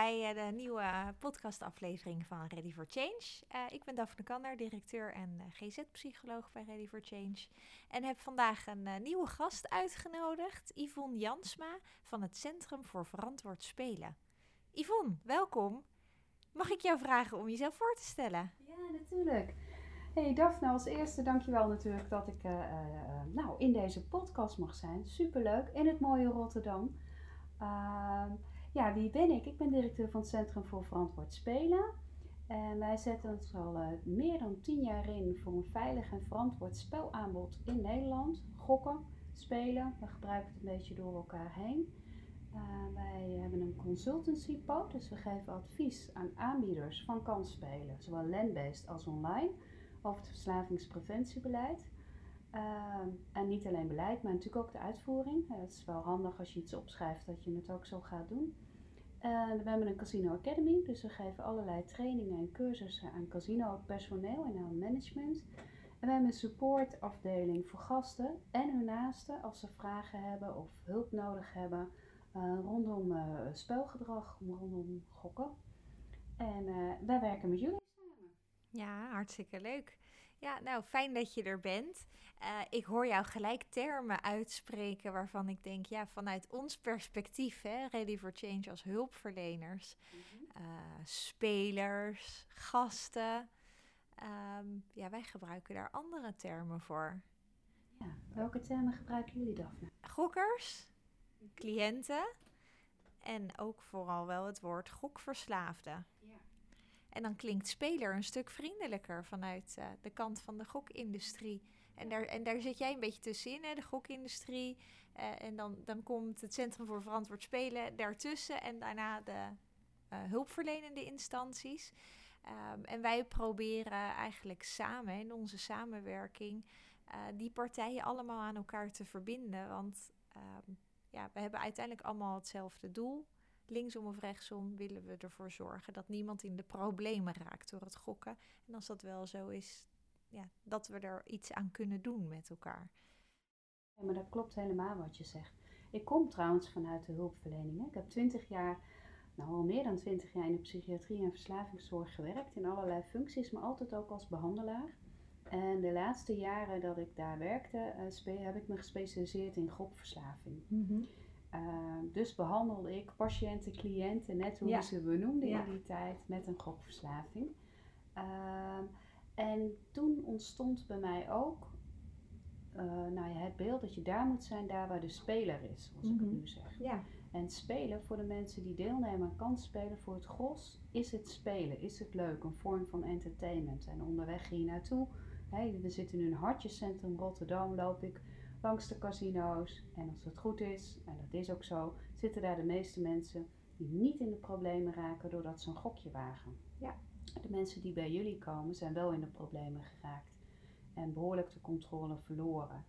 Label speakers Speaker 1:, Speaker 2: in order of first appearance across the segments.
Speaker 1: bij uh, de nieuwe podcastaflevering van Ready for Change. Uh, ik ben Daphne Kander, directeur en uh, GZ-psycholoog bij Ready for Change. En heb vandaag een nieuwe gast uitgenodigd, Yvonne Jansma van het Centrum voor Verantwoord Spelen. Yvonne, welkom. Mag ik jou vragen om jezelf voor te stellen?
Speaker 2: Ja, natuurlijk. Hey Daphne, als eerste dankjewel natuurlijk dat ik nou, in deze podcast mag zijn. Superleuk, in het mooie Rotterdam. Ja, wie ben ik? Ik ben directeur van het Centrum voor Verantwoord Spelen. En wij zetten ons al uh, meer dan tien jaar in voor een veilig en verantwoord spelaanbod in Nederland. Gokken, spelen, we gebruiken het een beetje door elkaar heen. Uh, wij hebben een consultancypad, dus we geven advies aan aanbieders van kansspelen, zowel land-based als online, over het verslavingspreventiebeleid. Uh, en niet alleen beleid, maar natuurlijk ook de uitvoering. het is wel handig als je iets opschrijft dat je het ook zo gaat doen. Uh, we hebben een Casino Academy, dus we geven allerlei trainingen en cursussen aan casino personeel en aan management. En we hebben een supportafdeling voor gasten en hun naasten als ze vragen hebben of hulp nodig hebben uh, rondom uh, spelgedrag, rondom gokken. En wij werken met jullie samen.
Speaker 1: Ja, hartstikke leuk. Ja, nou fijn dat je er bent. Uh, ik hoor jou gelijk termen uitspreken waarvan ik denk, ja, vanuit ons perspectief, hè, Ready for Change als hulpverleners, mm-hmm. uh, spelers, gasten, um, ja, wij gebruiken daar andere termen voor.
Speaker 2: Ja, welke termen gebruiken jullie, Daphne?
Speaker 1: Gokkers, cliënten en ook vooral wel het woord gokverslaafde. En dan klinkt speler een stuk vriendelijker vanuit uh, de kant van de gokindustrie. En daar, en daar zit jij een beetje tussenin, hè, de gokindustrie. Uh, en dan, dan komt het Centrum voor Verantwoord Spelen daartussen. En daarna de uh, hulpverlenende instanties. Um, en wij proberen eigenlijk samen, in onze samenwerking, die partijen allemaal aan elkaar te verbinden. Want um, ja, we hebben uiteindelijk allemaal hetzelfde doel linksom of rechtsom willen we ervoor zorgen dat niemand in de problemen raakt door het gokken. En als dat wel zo is, ja, dat we er iets aan kunnen doen met elkaar.
Speaker 2: Ja, maar dat klopt helemaal wat je zegt. Ik kom trouwens vanuit de hulpverlening. Ik heb twintig jaar, nou al meer dan twintig jaar in de psychiatrie en verslavingszorg gewerkt. In allerlei functies, maar altijd ook als behandelaar. En de laatste jaren dat ik daar werkte, uh, heb ik me gespecialiseerd in gokverslaving. Mm Ehm, dus behandelde ik patiënten, cliënten, net hoe ja. ze benoemden in die tijd, met een gokverslaving. Ehm, en toen ontstond bij mij ook uh, nou ja, het beeld dat je daar moet zijn, daar waar de speler is, zoals ik het mhm. nu zeg. Ja. En spelen voor de mensen die deelnemen aan kansspelen, voor het gros, is het spelen, is het leuk, een vorm van entertainment. En onderweg hier naartoe, hey, we zitten nu in een hartjescentrum Rotterdam, loop ik langs de casino's. En als het goed is, en dat is ook zo, zitten daar de meeste mensen die niet in de problemen raken doordat ze een gokje wagen. Ja. De mensen die bij jullie komen zijn wel in de problemen geraakt en behoorlijk de controle verloren.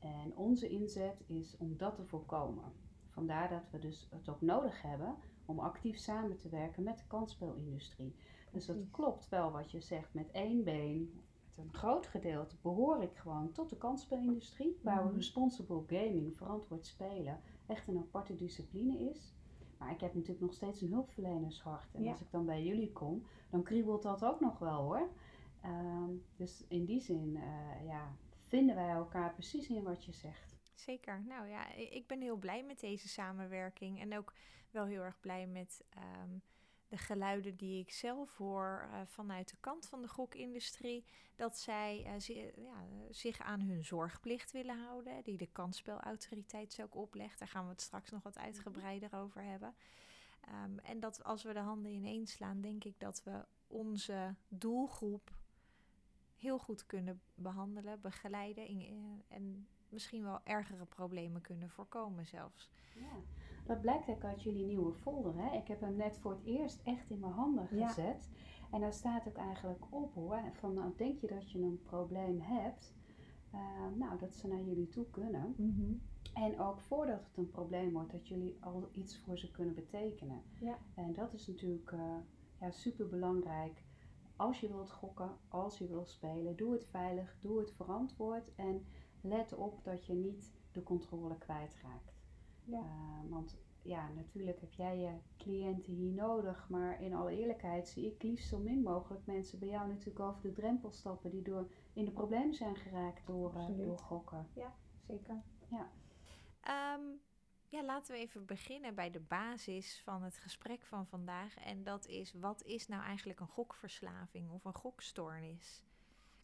Speaker 2: En onze inzet is om dat te voorkomen. Vandaar dat we dus het ook nodig hebben om actief samen te werken met de kansspelindustrie. Dus dat klopt wel wat je zegt met één been een groot gedeelte behoor ik gewoon tot de kansspelindustrie, waar we mhm. responsible gaming, verantwoord spelen, echt een aparte discipline is. Maar ik heb natuurlijk nog steeds een hulpverlenershart. En als ik dan bij jullie kom, dan kriebelt dat ook nog wel hoor. Ehm, dus in die zin uh, ja, vinden wij elkaar precies in wat je zegt.
Speaker 1: Zeker. Nou ja, ik ben heel blij met deze samenwerking. En ook wel heel erg blij met um, de geluiden die ik zelf hoor uh, vanuit de kant van de gokindustrie, dat zij uh, ja, zich aan hun zorgplicht willen houden, die de kansspelautoriteit zo ook oplegt. Daar gaan we het straks nog wat uitgebreider over hebben. Um, en dat als we de handen ineens slaan, denk ik dat we onze doelgroep heel goed kunnen behandelen, begeleiden in, uh, en misschien wel ergere problemen kunnen voorkomen zelfs.
Speaker 2: Ja. Dat blijkt ook uit jullie nieuwe folder. Hè? Ik heb hem net voor het eerst echt in mijn handen gezet. En daar staat ook eigenlijk op hoor. Van nou, denk je dat je een probleem hebt? Uh, nou, dat ze naar jullie toe kunnen. Mhm. En ook voordat het een probleem wordt, dat jullie al iets voor ze kunnen betekenen. Ja. En dat is natuurlijk uh, ja, super belangrijk. Als je wilt gokken, als je wilt spelen, doe het veilig, doe het verantwoord. En let op dat je niet de controle kwijtraakt. Ja. Uh, want ja, natuurlijk heb jij je cliënten hier nodig, maar in alle eerlijkheid zie ik liefst zo min mogelijk mensen bij jou natuurlijk over de drempel stappen die door in de problemen zijn geraakt door, uh, door gokken.
Speaker 1: Ja, zeker.
Speaker 2: Ja.
Speaker 1: Ehm, ja, laten we even beginnen bij de basis van het gesprek van vandaag. En dat is, wat is nou eigenlijk een gokverslaving of een gokstoornis?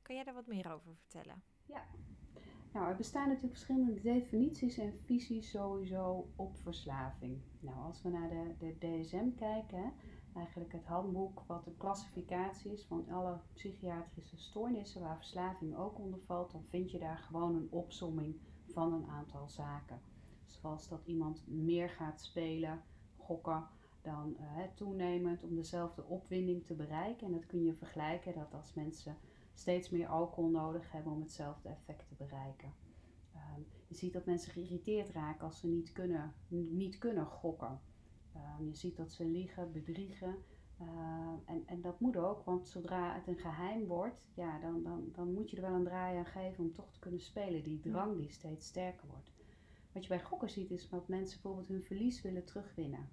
Speaker 1: Kan jij daar wat meer over vertellen?
Speaker 2: Ja, nou, er bestaan natuurlijk verschillende definities en visies sowieso op verslaving. Nou, als we naar de, de DSM kijken, eigenlijk het handboek wat een klassificatie is van alle psychiatrische stoornissen waar verslaving ook onder valt, dan vind je daar gewoon een opsomming van een aantal zaken. Zoals dat iemand meer gaat spelen, gokken, dan uh, toenemend om dezelfde opwinding te bereiken. En dat kun je vergelijken dat als mensen steeds meer alcohol nodig hebben om hetzelfde effect te bereiken. Um, je ziet dat mensen geïrriteerd raken als ze niet kunnen, niet kunnen gokken. Um, je ziet dat ze liegen, bedriegen. Uh, en, en dat moet ook, want zodra het een geheim wordt, ja, dan, dan, dan moet je er wel een draai aan geven om toch te kunnen spelen. Die drang die steeds sterker wordt. Wat je bij gokken ziet is dat mensen bijvoorbeeld hun verlies willen terugwinnen.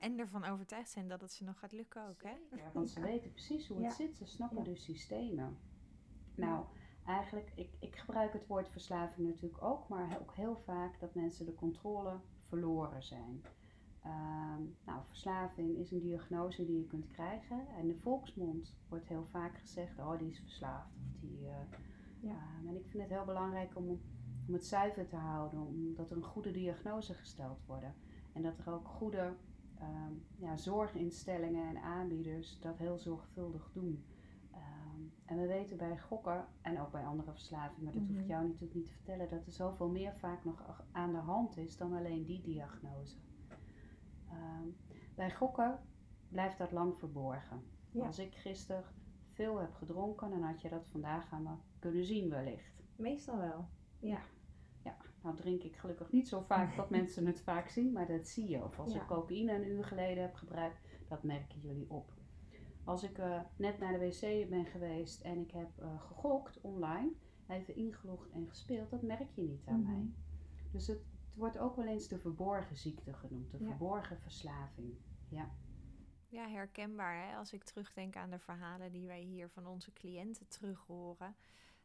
Speaker 1: En ervan overtuigd zijn dat het ze nog gaat lukken ook, hè?
Speaker 2: Ja, want ze weten precies hoe het zit. Ze snappen de systemen. Nou, eigenlijk, ik, ik gebruik het woord verslaving natuurlijk ook, maar ook heel vaak dat mensen de controle verloren zijn. Ehm, nou, verslaving is een diagnose die je kunt krijgen. En de volksmond wordt heel vaak gezegd, oh die is verslaafd. Of die, uh, ja. Uh, en ik vind het heel belangrijk om, om het zuiver te houden, omdat er een goede diagnose gesteld wordt. En dat er ook goede um, ja, zorginstellingen en aanbieders dat heel zorgvuldig doen. Um, en we weten bij gokken en ook bij andere verslavingen, maar dat hoef ik mhm. jou natuurlijk niet te vertellen, dat er zoveel meer vaak nog aan de hand is dan alleen die diagnose. Um, bij gokken blijft dat lang verborgen. Als ik gisteren veel heb gedronken, dan had je dat vandaag aan me kunnen zien wellicht.
Speaker 1: Meestal wel, ja.
Speaker 2: Nou drink ik gelukkig niet zo vaak dat mensen het vaak zien, maar dat zie je. Of als ik cocaïne een uur geleden heb gebruikt, dat merken jullie op. Als ik uh, net naar de wc ben geweest en ik heb uh, gegokt online, even ingelogd en gespeeld, dat merk je niet aan mm -hmm. mij. Dus het, het, wordt ook wel eens de verborgen ziekte genoemd, de ja. verborgen verslaving. Ja.
Speaker 1: Ja, herkenbaar. Hè? Als ik terugdenk aan de verhalen die wij hier van onze cliënten terug horen,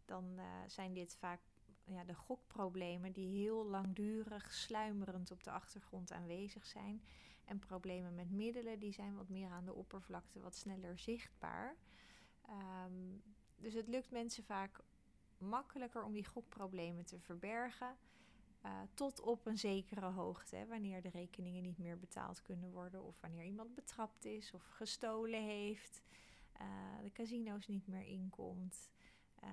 Speaker 1: dan uh, zijn dit vaak ja, de gokproblemen die heel langdurig sluimerend op de achtergrond aanwezig zijn. En problemen met middelen die zijn wat meer aan de oppervlakte, wat sneller zichtbaar. Um, dus het lukt mensen vaak makkelijker om die gokproblemen te verbergen. Uh, tot op een zekere hoogte, hè, wanneer de rekeningen niet meer betaald kunnen worden, of wanneer iemand betrapt is of gestolen heeft, uh, de casino's niet meer inkomt. Uh,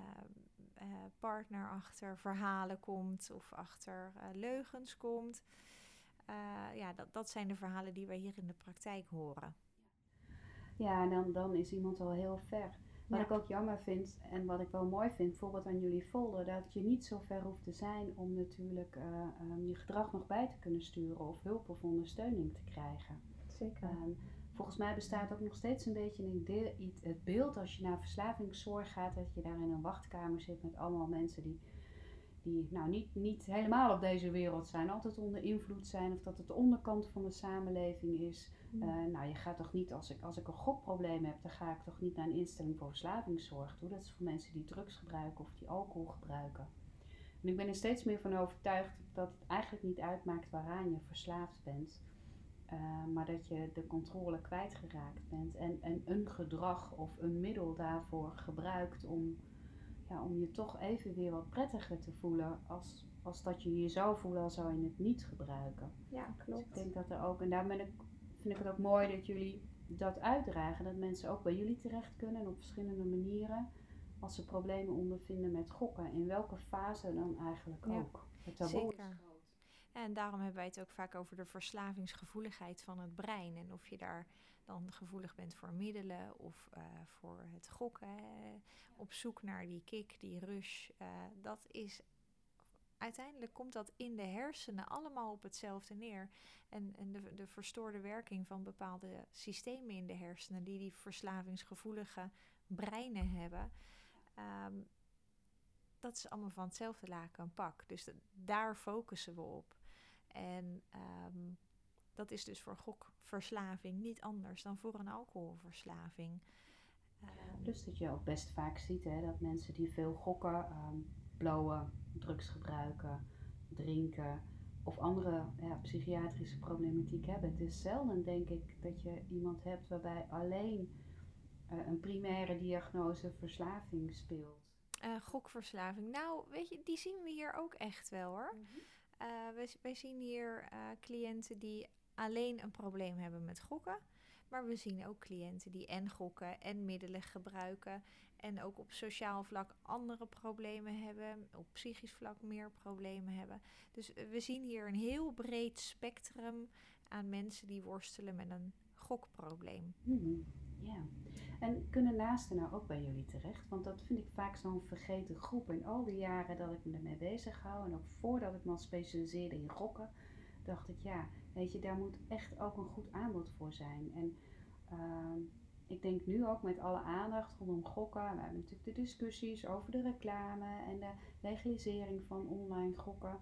Speaker 1: partner achter verhalen komt of achter uh, leugens komt. Uh, ja, dat, dat zijn de verhalen die wij hier in de praktijk horen.
Speaker 2: Ja, dan, dan is iemand al heel ver. Wat ja. ik ook jammer vind en wat ik wel mooi vind, bijvoorbeeld aan jullie folder, dat je niet zo ver hoeft te zijn om natuurlijk um, je gedrag nog bij te kunnen sturen of hulp of ondersteuning te krijgen.
Speaker 1: Zeker. Um,
Speaker 2: volgens mij bestaat ook nog steeds een beetje een het beeld als je naar verslavingszorg gaat, dat je daar in een wachtkamer zit met allemaal mensen die, die nou, niet, niet helemaal op deze wereld zijn, altijd onder invloed zijn, of dat het de onderkant van de samenleving is. Mm. Uh, nou, je gaat toch niet, als ik, als ik een gokprobleem heb, dan ga ik toch niet naar een instelling voor verslavingszorg toe. Dat is voor mensen die drugs gebruiken of die alcohol gebruiken. En ik ben er steeds meer van overtuigd dat het eigenlijk niet uitmaakt waaraan je verslaafd bent. Uh, maar dat je de controle kwijtgeraakt bent en, en een gedrag of een middel daarvoor gebruikt om, ja, om je toch even weer wat prettiger te voelen als, als dat je je zou voelen als zou je het niet gebruiken.
Speaker 1: Ja, klopt. Dus
Speaker 2: ik denk dat er ook, en daar ben ik, vind ik het ook mooi dat jullie dat uitdragen, dat mensen ook bij jullie terecht kunnen en op verschillende manieren als ze problemen ondervinden met gokken, in welke fase dan eigenlijk
Speaker 1: ja,
Speaker 2: ook.
Speaker 1: Het Zeker. En daarom hebben wij het ook vaak over de verslavingsgevoeligheid van het brein. En of je daar dan gevoelig bent voor middelen of uh, voor het gokken. Op zoek naar die kick, die rush. Uh, dat is. Uiteindelijk komt dat in de hersenen allemaal op hetzelfde neer. En, en de, de verstoorde werking van bepaalde systemen in de hersenen, die die verslavingsgevoelige breinen hebben. Um, dat is allemaal van hetzelfde laken een pak. Dus de, daar focussen we op. En ehm, dat is dus voor gokverslaving niet anders dan voor een alcoholverslaving.
Speaker 2: Dus dat je ook best vaak ziet hè, dat mensen die veel gokken, um, blowen, drugs gebruiken, drinken of andere ja, psychiatrische problematiek hebben. Het is zelden, denk ik, dat je iemand hebt waarbij alleen uh, een primaire diagnose verslaving speelt.
Speaker 1: Uh, gokverslaving. Nou, weet je, die zien we hier ook echt wel hoor. Mm wij, wij, zien hier cliënten die alleen een probleem hebben met gokken. Maar we zien ook cliënten die en gokken en middelen gebruiken. En ook op sociaal vlak andere problemen hebben. Op psychisch vlak meer problemen hebben. Dus we zien hier een heel breed spectrum aan mensen die worstelen met een gokprobleem.
Speaker 2: Mm Ja. En kunnen naasten nou ook bij jullie terecht? Want dat vind ik vaak zo'n vergeten groep. In al die jaren dat ik me ermee bezig hou en ook voordat ik me al specialiseerde in gokken, dacht ik ja, weet je, daar moet echt ook een goed aanbod voor zijn. En uh, ik denk nu ook met alle aandacht rondom gokken. We hebben natuurlijk de discussies over de reclame en de legalisering van online gokken.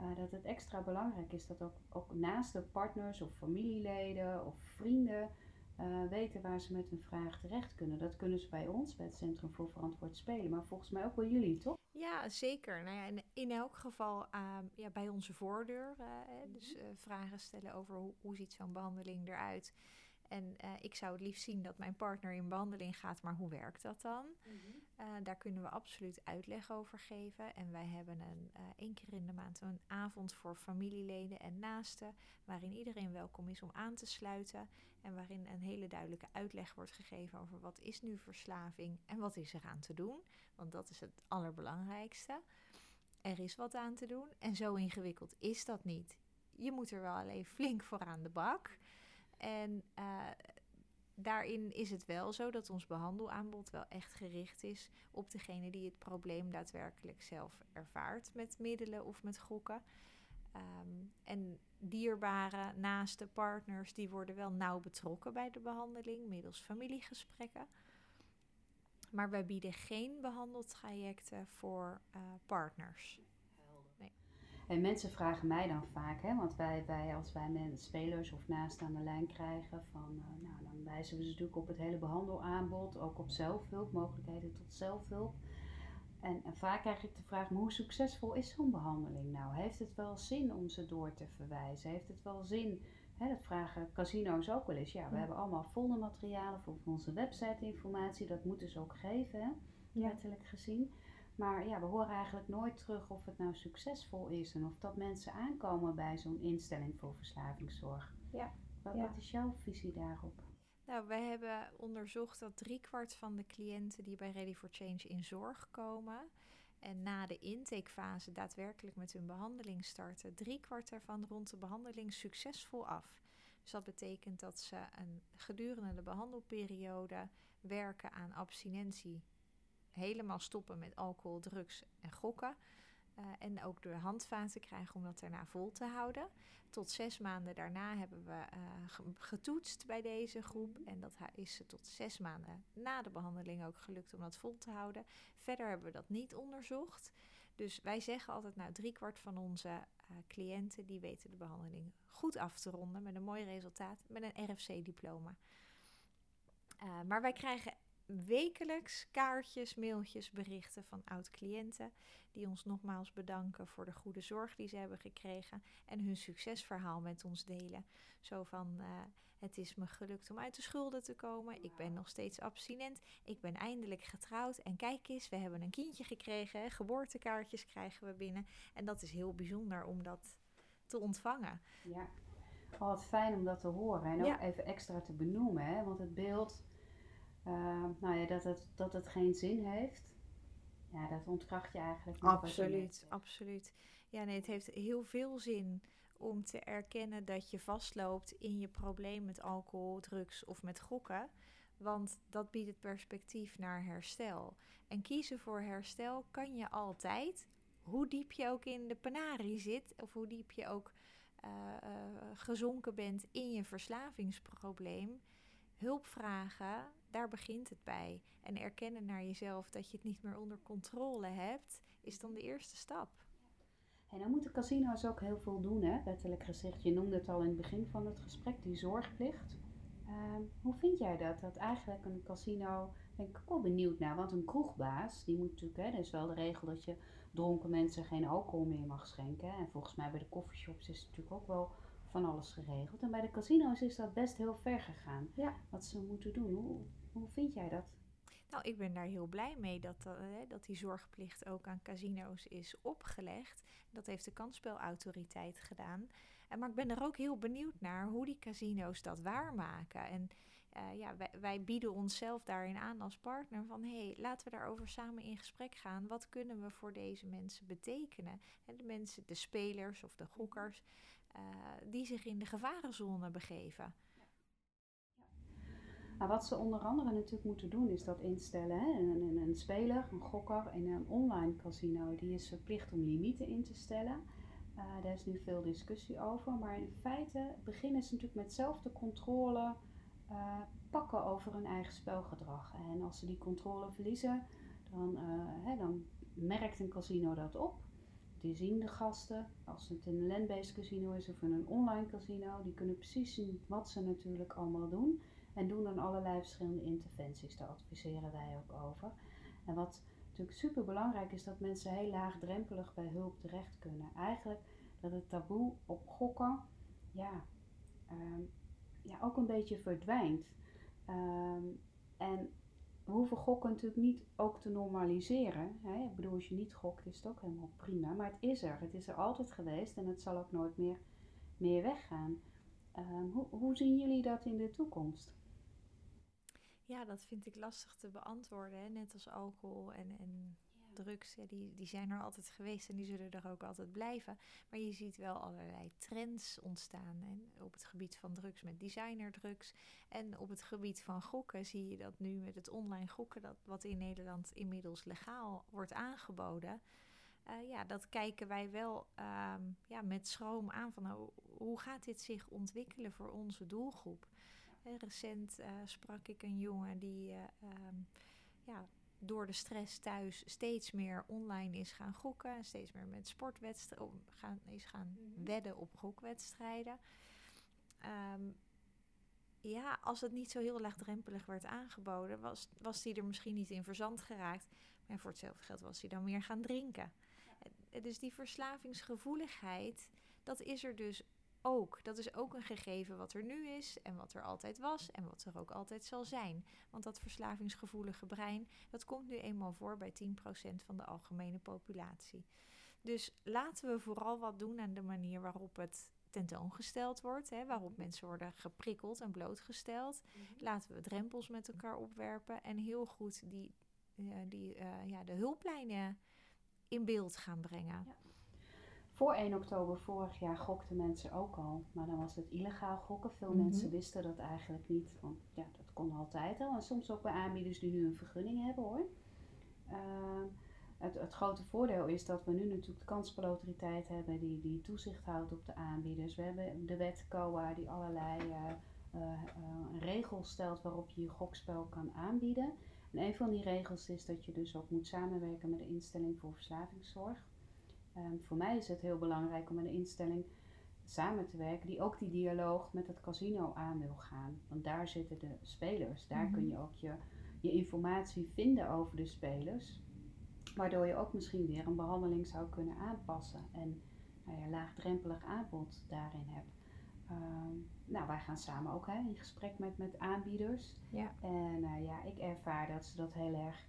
Speaker 2: Uh, dat het extra belangrijk is dat ook, ook naast de partners of familieleden of vrienden uh, weten waar ze met hun vraag terecht kunnen. Dat kunnen ze bij ons, bij het Centrum voor Verantwoord Spelen, maar volgens mij ook bij jullie, toch?
Speaker 1: Ja, zeker. Nou ja, in, in elk geval uh, ja, bij onze voordeur. Uh, dus uh, vragen stellen over hoe, hoe ziet zo'n behandeling eruit. En uh, ik zou het liefst zien dat mijn partner in behandeling gaat, maar hoe werkt dat dan? Mm -hmm. daar kunnen we absoluut uitleg over geven. En wij hebben een, één keer in de maand een avond voor familieleden en naasten, waarin iedereen welkom is om aan te sluiten. En waarin een hele duidelijke uitleg wordt gegeven over wat is nu verslaving en wat is er aan te doen. Want dat is het allerbelangrijkste. Er is wat aan te doen en zo ingewikkeld is dat niet. Je moet er wel alleen flink voor aan de bak. En uh, daarin is het wel zo dat ons behandelaanbod wel echt gericht is op degene die het probleem daadwerkelijk zelf ervaart met middelen of met gokken. Um, en dierbare naaste partners die worden wel nauw betrokken bij de behandeling middels familiegesprekken. Maar wij bieden geen behandeltrajecten voor uh, partners.
Speaker 2: En mensen vragen mij dan vaak, hè, want wij, wij als wij mensen, spelers of naast aan de lijn krijgen, van, uh, nou, dan wijzen we ze natuurlijk op het hele behandelaanbod, ook op zelfhulp, mogelijkheden tot zelfhulp. En, en, vaak krijg ik de vraag, hoe succesvol is zo'n behandeling nou? Heeft het wel zin om ze door te verwijzen? Heeft het wel zin, hè, dat vragen casino's ook wel eens. Ja, we hebben allemaal foldermaterialen voor onze website informatie, dat moeten ze ook geven, hè? letterlijk gezien. Maar ja, we horen eigenlijk nooit terug of het nou succesvol is en of dat mensen aankomen bij zo'n instelling voor verslavingszorg. Ja. Wat, ja. wat is jouw visie daarop?
Speaker 1: Nou, wij hebben onderzocht dat driekwart van de cliënten die bij Ready for Change in zorg komen en na de intakefase daadwerkelijk met hun behandeling starten, driekwart ervan rond de behandeling succesvol af. Dus dat betekent dat ze een gedurende de behandelperiode werken aan abstinentie, helemaal stoppen met alcohol, drugs en gokken. Uh, en ook de handvaten krijgen om dat daarna vol te houden. Tot zes maanden daarna hebben we uh, getoetst bij deze groep. En dat is tot zes maanden na de behandeling ook gelukt om dat vol te houden. Verder hebben we dat niet onderzocht. Dus wij zeggen altijd, nou, driekwart van onze uh, cliënten die weten de behandeling goed af te ronden met een mooi resultaat, met een RFC-diploma. Maar wij krijgen wekelijks kaartjes, mailtjes, berichten van oud-cliënten die ons nogmaals bedanken voor de goede zorg die ze hebben gekregen en hun succesverhaal met ons delen. Zo van: uh, het is me gelukt om uit de schulden te komen. Ik ben nog steeds abstinent. Ik ben eindelijk getrouwd. En kijk eens, we hebben een kindje gekregen. Hè? Geboortekaartjes krijgen we binnen. En dat is heel bijzonder om dat te ontvangen.
Speaker 2: Ja, oh, wat fijn om dat te horen. En ook ja. even extra te benoemen. Hè? Want het beeld uh, nou ja, dat, het, dat het geen zin heeft. Ja, dat ontkracht je eigenlijk.
Speaker 1: Absoluut, absoluut. Ja, nee, het heeft heel veel zin om te erkennen dat je vastloopt in je probleem met alcohol, drugs of met gokken. Want dat biedt het perspectief naar herstel. En kiezen voor herstel kan je altijd, hoe diep je ook in de penarie zit, of hoe diep je ook uh, uh, gezonken bent in je verslavingsprobleem. Hulp vragen, daar begint het bij. En erkennen naar jezelf dat je het niet meer onder controle hebt, is dan de eerste stap.
Speaker 2: En dan moeten casino's ook heel veel doen, hè? wettelijk gezegd. Je noemde het al in het begin van het gesprek, die zorgplicht. Ehm, hoe vind jij dat? Dat eigenlijk een casino, ben ik ook wel benieuwd naar, want een kroegbaas, die moet natuurlijk, hè, er is wel de regel dat je dronken mensen geen alcohol meer mag schenken. En volgens mij bij de coffeeshops is natuurlijk ook wel van alles geregeld. En bij de casino's is dat best heel ver gegaan. Ja. Wat ze moeten doen. Hoe, hoe vind jij dat?
Speaker 1: Nou, ik ben daar heel blij mee dat, uh, dat die zorgplicht ook aan casino's is opgelegd. Dat heeft de kansspelautoriteit gedaan. En, maar ik ben er ook heel benieuwd naar hoe die casino's dat waarmaken. En uh, ja, wij, bieden onszelf daarin aan als partner van hé, hey, laten we daarover samen in gesprek gaan. Wat kunnen we voor deze mensen betekenen? En de mensen, de spelers of de gokkers, uh, die zich in de gevarenzone begeven.
Speaker 2: Nou, wat ze onder andere natuurlijk moeten doen is dat instellen. Hè? Een, een, een, speler, een gokker en een online casino, die is verplicht om limieten in te stellen. Uh, daar is nu veel discussie over. Maar in feite beginnen ze natuurlijk met zelf de controle uh, pakken over hun eigen spelgedrag. En als ze die controle verliezen, dan, uh, hè, dan merkt een casino dat op. Die zien de gasten, als het in een land-based casino is of in een online casino, die kunnen precies zien wat ze natuurlijk allemaal doen. En doen dan allerlei verschillende interventies. Daar adviseren wij ook over. En wat natuurlijk super belangrijk is, dat mensen heel laagdrempelig bij hulp terecht kunnen. Eigenlijk dat het taboe op gokken, ja, um, ja ook een beetje verdwijnt. Um, en we hoeven gokken natuurlijk niet ook te normaliseren. Hè? Ik bedoel, als je niet gokt is het ook helemaal prima. Maar het is er. Het is er altijd geweest en het zal ook nooit meer, meer weggaan. Um, hoe, hoe zien jullie dat in de toekomst?
Speaker 1: Ja, dat vind ik lastig te beantwoorden. Hè? Net als alcohol en, en drugs, ja, die, die zijn er altijd geweest en die zullen er ook altijd blijven. Maar je ziet wel allerlei trends ontstaan. En op het gebied van drugs met designerdrugs. En op het gebied van gokken zie je dat nu met het online gokken, dat wat in Nederland inmiddels legaal wordt aangeboden. Uh, ja, dat kijken wij wel uh, ja, met schroom aan van nou, hoe gaat dit zich ontwikkelen voor onze doelgroep. Recent eh, sprak ik een jongen die ehm, ja, door de stress thuis steeds meer online is gaan gokken. En steeds meer met sportwedstrijden gaan, is gaan mhm. wedden op gokwedstrijden. Um, ja, als het niet zo heel laagdrempelig werd aangeboden, was, was die er misschien niet in verzand geraakt. Maar voor hetzelfde geld was hij dan meer gaan drinken. Dus die verslavingsgevoeligheid, dat is er dus ook. Dat is ook een gegeven wat er nu is en wat er altijd was en wat er ook altijd zal zijn. Want dat verslavingsgevoelige brein, dat komt nu eenmaal voor bij 10% van de algemene populatie. Dus laten we vooral wat doen aan de manier waarop het tentoongesteld wordt, hè, waarop mhm. mensen worden geprikkeld en blootgesteld. Mhm. Laten we drempels met elkaar opwerpen en heel goed die, uh, die, uh, ja, de hulplijnen in beeld gaan brengen. Ja.
Speaker 2: Voor 1 oktober vorig jaar gokten mensen ook al, maar dan was het illegaal gokken. Veel mhm. mensen wisten dat eigenlijk niet, want ja, dat kon altijd al. En soms ook bij aanbieders die nu een vergunning hebben hoor. Uh, het, het, grote voordeel is dat we nu natuurlijk de kansspelautoriteit hebben die, die toezicht houdt op de aanbieders. We hebben de wet COA die allerlei uh, uh, regels stelt waarop je je gokspel kan aanbieden. En een van die regels is dat je dus ook moet samenwerken met de instelling voor verslavingszorg. Um, voor mij is het heel belangrijk om met een instelling samen te werken die ook die dialoog met het casino aan wil gaan. Want daar zitten de spelers. Daar mm -hmm. kun je ook je, je informatie vinden over de spelers. Waardoor je ook misschien weer een behandeling zou kunnen aanpassen. En nou ja, laagdrempelig aanbod daarin hebt. Um, nou, wij gaan samen ook hè, in gesprek met, met aanbieders. Ja. En uh, ja, ik ervaar dat ze dat heel erg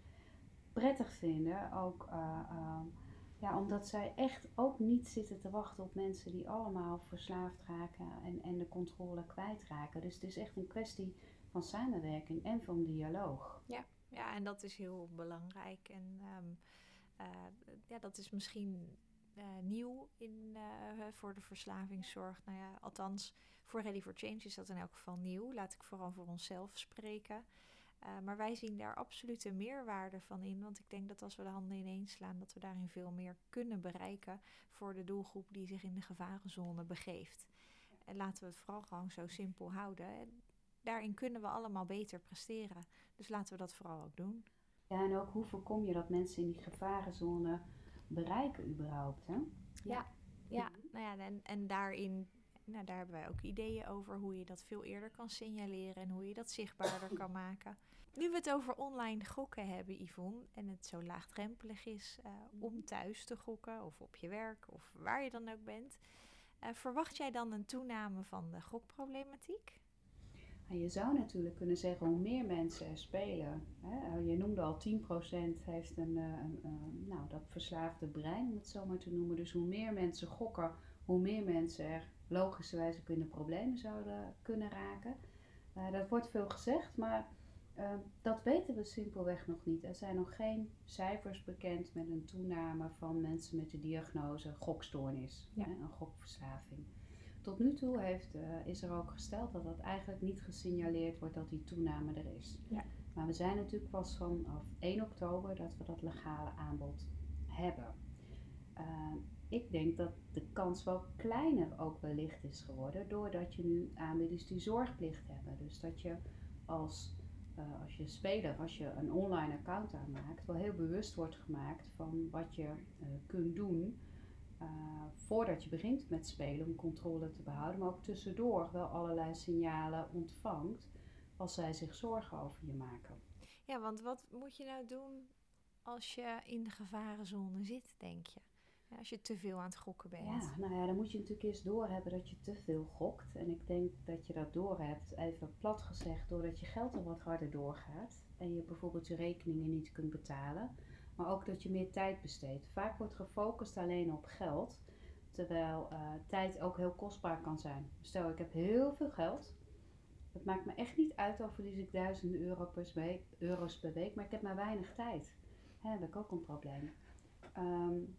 Speaker 2: prettig vinden. Ook uh, um, ja, omdat zij echt ook niet zitten te wachten op mensen die allemaal verslaafd raken en, en de controle kwijtraken. Dus het is echt een kwestie van samenwerking en van dialoog.
Speaker 1: Ja, ja en dat is heel belangrijk. En um, uh, ja, dat is misschien uh, nieuw in, uh, voor de verslavingszorg. Nou ja, althans, voor Ready for Change is dat in elk geval nieuw. Laat ik vooral voor onszelf spreken. Uh, maar wij zien daar absoluut een meerwaarde van in. Want ik denk dat als we de handen ineens slaan, dat we daarin veel meer kunnen bereiken voor de doelgroep die zich in de gevarenzone begeeft. En laten we het vooral gewoon zo simpel houden. En daarin kunnen we allemaal beter presteren. Dus laten we dat vooral ook doen.
Speaker 2: Ja, en ook hoe voorkom je dat mensen in die gevarenzone bereiken überhaupt? Hè?
Speaker 1: Ja, ja. nou ja, en, en daarin, nou, daar hebben wij ook ideeën over hoe je dat veel eerder kan signaleren en hoe je dat zichtbaarder kan maken. Nu we het over online gokken hebben, Yvonne, en het zo laagdrempelig is uh, om thuis te gokken of op je werk of waar je dan ook bent, uh, verwacht jij dan een toename van de gokproblematiek?
Speaker 2: je zou natuurlijk kunnen zeggen hoe meer mensen er spelen. Hè, je noemde al 10% heeft een, eh, een, een, nou, dat verslaafde brein, om het zo maar te noemen. Dus hoe meer mensen gokken, hoe meer mensen er logischerwijze kunnen problemen zouden kunnen raken. Uh, dat wordt veel gezegd, maar uh, dat weten we simpelweg nog niet. Er zijn nog geen cijfers bekend met een toename van mensen met de diagnose gokstoornis, ja. hè, een gokverslaving. Tot nu toe heeft, uh, is er ook gesteld dat dat eigenlijk niet gesignaleerd wordt dat die toename er is. Ja. Maar we zijn natuurlijk pas vanaf 1 oktober dat we dat legale aanbod hebben. Ik denk dat de kans wel kleiner ook wellicht is geworden doordat je nu aanbieders die zorgplicht hebben. Dus dat je als, uh, als je speler, als je een online account aanmaakt, wel heel bewust wordt gemaakt van wat je kunt doen uh, voordat je begint met spelen om controle te behouden, maar ook tussendoor wel allerlei signalen ontvangt als zij zich zorgen over je maken.
Speaker 1: Ja, want wat moet je nou doen als je in de gevarenzone zit, denk je? Als je te veel aan het gokken bent.
Speaker 2: Ja, nou ja, dan moet je natuurlijk eerst doorhebben dat je te veel gokt. En ik denk dat je dat doorhebt, even plat gezegd, doordat je geld er wat harder doorgaat. En je bijvoorbeeld je rekeningen niet kunt betalen maar ook dat je meer tijd besteedt. Vaak wordt gefocust alleen op geld, terwijl uh, tijd ook heel kostbaar kan zijn. Stel, ik heb heel veel geld. Het maakt me echt niet uit, al verlies ik duizenden euro per week, euro's per week, maar ik heb maar weinig tijd. Hè, heb ik ook een probleem. Um,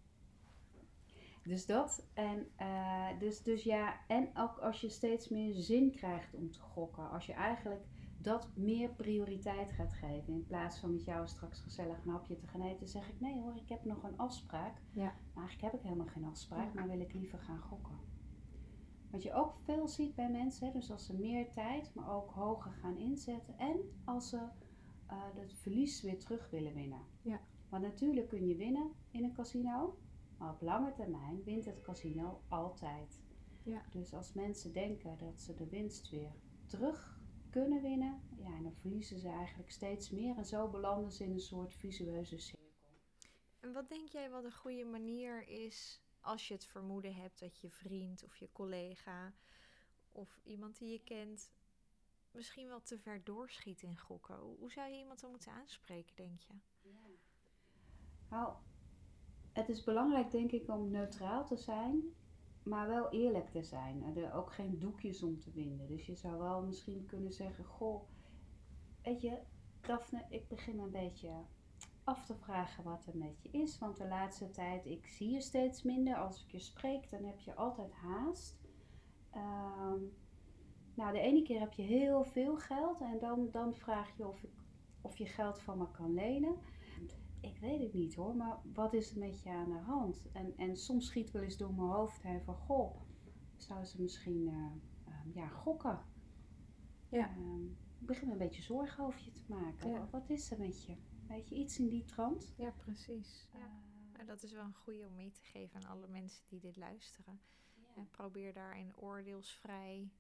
Speaker 2: dus dat. En, uh, dus, dus ja, en ook als je steeds meer zin krijgt om te gokken. Als je eigenlijk dat meer prioriteit gaat geven. In plaats van met jou straks gezellig een hapje te gaan eten, zeg ik nee hoor, ik heb nog een afspraak. Ja. Maar eigenlijk heb ik helemaal geen afspraak, maar wil ik liever gaan gokken. Wat je ook veel ziet bij mensen, dus als ze meer tijd, maar ook hoger gaan inzetten en als ze uh, het verlies weer terug willen winnen. Ja. Want natuurlijk kun je winnen in een casino, maar op lange termijn wint het casino altijd. Ja. Dus als mensen denken dat ze de winst weer terug kunnen winnen, ja, en dan verliezen ze eigenlijk steeds meer. En zo belanden ze in een soort visueuze cirkel.
Speaker 1: En wat denk jij wat een goede manier is als je het vermoeden hebt dat je vriend of je collega of iemand die je kent misschien wel te ver doorschiet in gokken? Hoe zou je iemand dan moeten aanspreken, denk je? Ja.
Speaker 2: Nou, het is belangrijk, denk ik, om neutraal te zijn maar wel eerlijk te zijn. Er ook geen doekjes om te winden. Dus je zou wel misschien kunnen zeggen: Goh, weet je, Daphne, ik begin een beetje af te vragen wat er met je is. Want de laatste tijd, ik zie je steeds minder. Als ik je spreek, dan heb je altijd haast. Ehm, nou, de ene keer heb je heel veel geld en dan, dan vraag je of, ik, of je geld van me kan lenen ik weet het niet hoor, maar wat is er met je aan de hand? En, en soms schiet wel eens door mijn hoofd heen van, goh, zou ze misschien uh, ja, gokken? Ja. Uh, ik begin een beetje zorgen over je te maken. Wat is er met je? Weet je, iets in die trant?
Speaker 1: Ja, precies. Ja. Uh, dat is wel een goede om mee te geven aan alle mensen die dit luisteren. En probeer daarin oordeelsvrij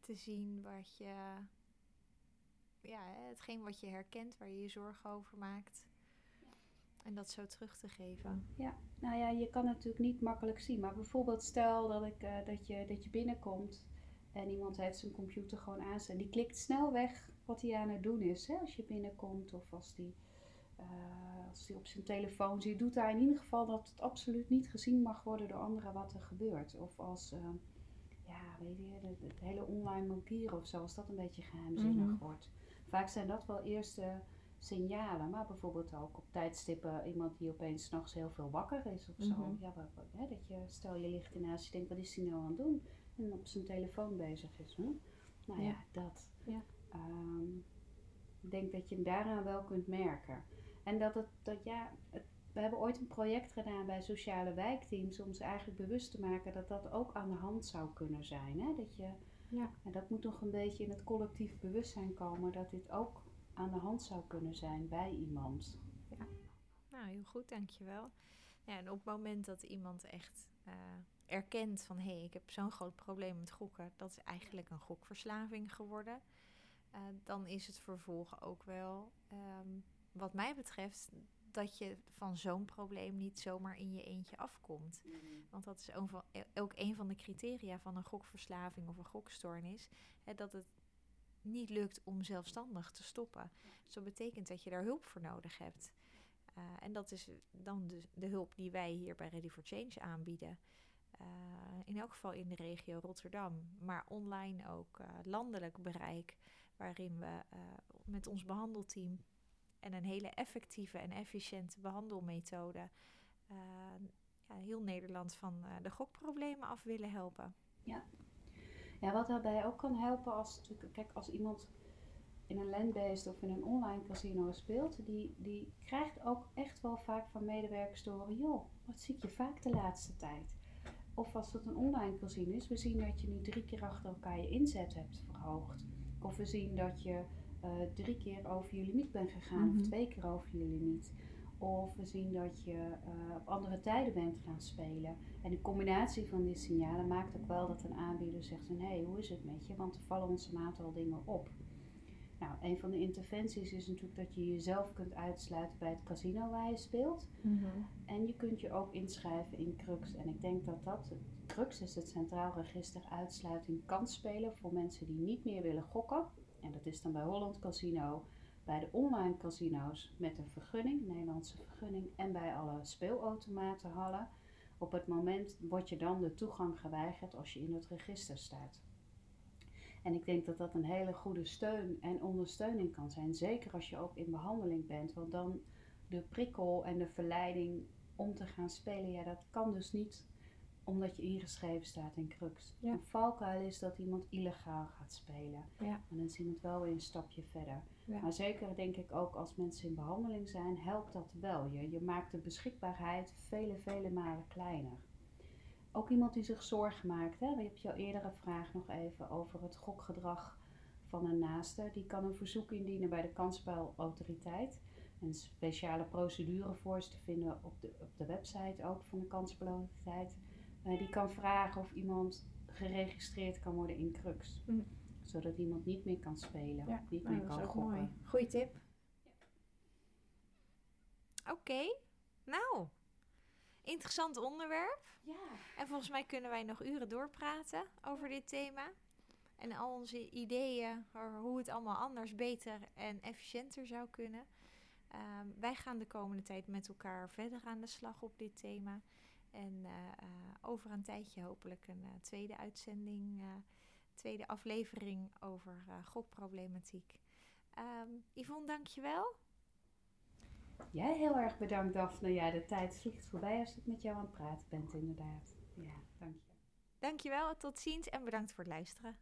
Speaker 1: te zien wat je, ja, hetgeen wat je herkent, waar je je zorgen over maakt. En dat zo terug te geven.
Speaker 2: Ja, nou ja, je kan het natuurlijk niet makkelijk zien. Maar bijvoorbeeld stel dat, ik, uh, dat, je, dat je binnenkomt en iemand heeft zijn computer gewoon aanstaan. Die klikt snel weg wat hij aan het doen is. Hè, als je binnenkomt of als die, uh, als die op zijn telefoon zit. Doet hij in ieder geval dat het absoluut niet gezien mag worden door anderen wat er gebeurt. Of als, uh, ja, weet je, het, hele online bankieren of zo. Als dat een beetje geheimzinnig mm wordt. Vaak zijn dat wel eerste signalen, maar bijvoorbeeld ook op tijdstippen iemand die opeens s'nachts heel veel wakker is of zo. Mhm. Ja, hè, dat je, stel je ligt ernaast, je denkt wat is hij nou aan het doen? En op zijn telefoon bezig is. Hè? Nou ja, dat. Ja. Ehm, ik denk dat je hem daaraan wel kunt merken. En dat het, dat ja, we hebben ooit een project gedaan bij sociale wijkteams om ze eigenlijk bewust te maken dat dat ook aan de hand zou kunnen zijn. Hè? Dat je, ja. En dat moet nog een beetje in het collectief bewustzijn komen dat dit ook aan de hand zou kunnen zijn bij iemand.
Speaker 1: Ja, nou heel goed, dankjewel. Ja, en op het moment dat iemand echt erkent van hé, hey, ik heb zo'n groot probleem met gokken, dat is eigenlijk een gokverslaving geworden. dan is het vervolg ook wel, ehm, wat mij betreft, dat je van zo'n probleem niet zomaar in je eentje afkomt. Mm-hmm. Want dat is e-, ook een van de criteria van een gokverslaving of een gokstoornis. Hè, dat het niet lukt om zelfstandig te stoppen. Dus dat betekent dat je daar hulp voor nodig hebt. Uh, en dat is dan de, de, hulp die wij hier bij Ready for Change aanbieden. Uh, in elk geval in de regio Rotterdam, maar online ook uh, landelijk bereik, waarin we met ons behandelteam en een hele effectieve en efficiënte behandelmethode ja, heel Nederland van de gokproblemen af willen helpen.
Speaker 2: Ja. Ja, wat daarbij ook kan helpen als, kijk, als iemand in een landbased of in een online casino speelt, die, die krijgt ook echt wel vaak van medewerkers door, joh, wat zie je vaak de laatste tijd. Of als het een online casino is, we zien dat je nu drie keer achter elkaar je inzet hebt verhoogd. Of we zien dat je uh, drie keer over je limiet bent gegaan of mhm. twee keer over je limiet. Of we zien dat je uh, op andere tijden bent gaan spelen. En de combinatie van die signalen maakt ook wel dat een aanbieder zegt van hé, hey, hoe is het met je? Want er vallen ons een aantal dingen op. Nou, een van de interventies is natuurlijk dat je jezelf kunt uitsluiten bij het casino waar je speelt. Mhm. En je kunt je ook inschrijven in Crux. En ik denk dat dat, Crux is het Centraal Register Uitsluiting kan spelen voor mensen die niet meer willen gokken en dat is dan bij Holland Casino, bij de online casino's met een vergunning, Nederlandse vergunning, en bij alle speelautomatenhallen. Op het moment wordt je dan de toegang geweigerd als je in het register staat. En ik denk dat dat een hele goede steun en ondersteuning kan zijn, zeker als je ook in behandeling bent. Want dan de prikkel en de verleiding om te gaan spelen, ja, dat kan dus niet omdat je ingeschreven staat in Crux. Een valkuil is dat iemand illegaal gaat spelen. Ja. En dan is iemand wel weer een stapje verder. Maar zeker denk ik ook als mensen in behandeling zijn, helpt dat wel. Je, je maakt de beschikbaarheid vele, vele malen kleiner. Ook iemand die zich zorgen maakt. Hè? Je hebt jouw eerdere vraag nog even over het gokgedrag van een naaste. Die kan een verzoek indienen bij de kansspelautoriteit. Een speciale procedure voor is te vinden op de, op de website ook van de kansspelautoriteit. Uh, die kan vragen of iemand geregistreerd kan worden in Crux. Mm. Zodat iemand niet meer kan spelen, ja, niet meer kan gokken. Mooi.
Speaker 1: Goeie tip. Ja. Oké, nou, interessant onderwerp. Ja. En volgens mij kunnen wij nog uren doorpraten over dit thema. En al onze ideeën over hoe het allemaal anders, beter en efficiënter zou kunnen. Um, wij gaan de komende tijd met elkaar verder aan de slag op dit thema. En uh, over een tijdje hopelijk een uh, tweede uitzending, tweede aflevering over gokproblematiek. Um, Yvonne, dankjewel.
Speaker 2: Jij heel erg bedankt, Daphne. Ja, de tijd vliegt voorbij als ik met jou aan het praten ben, inderdaad. Ja, dank je.
Speaker 1: Dankjewel, tot ziens en bedankt voor het luisteren.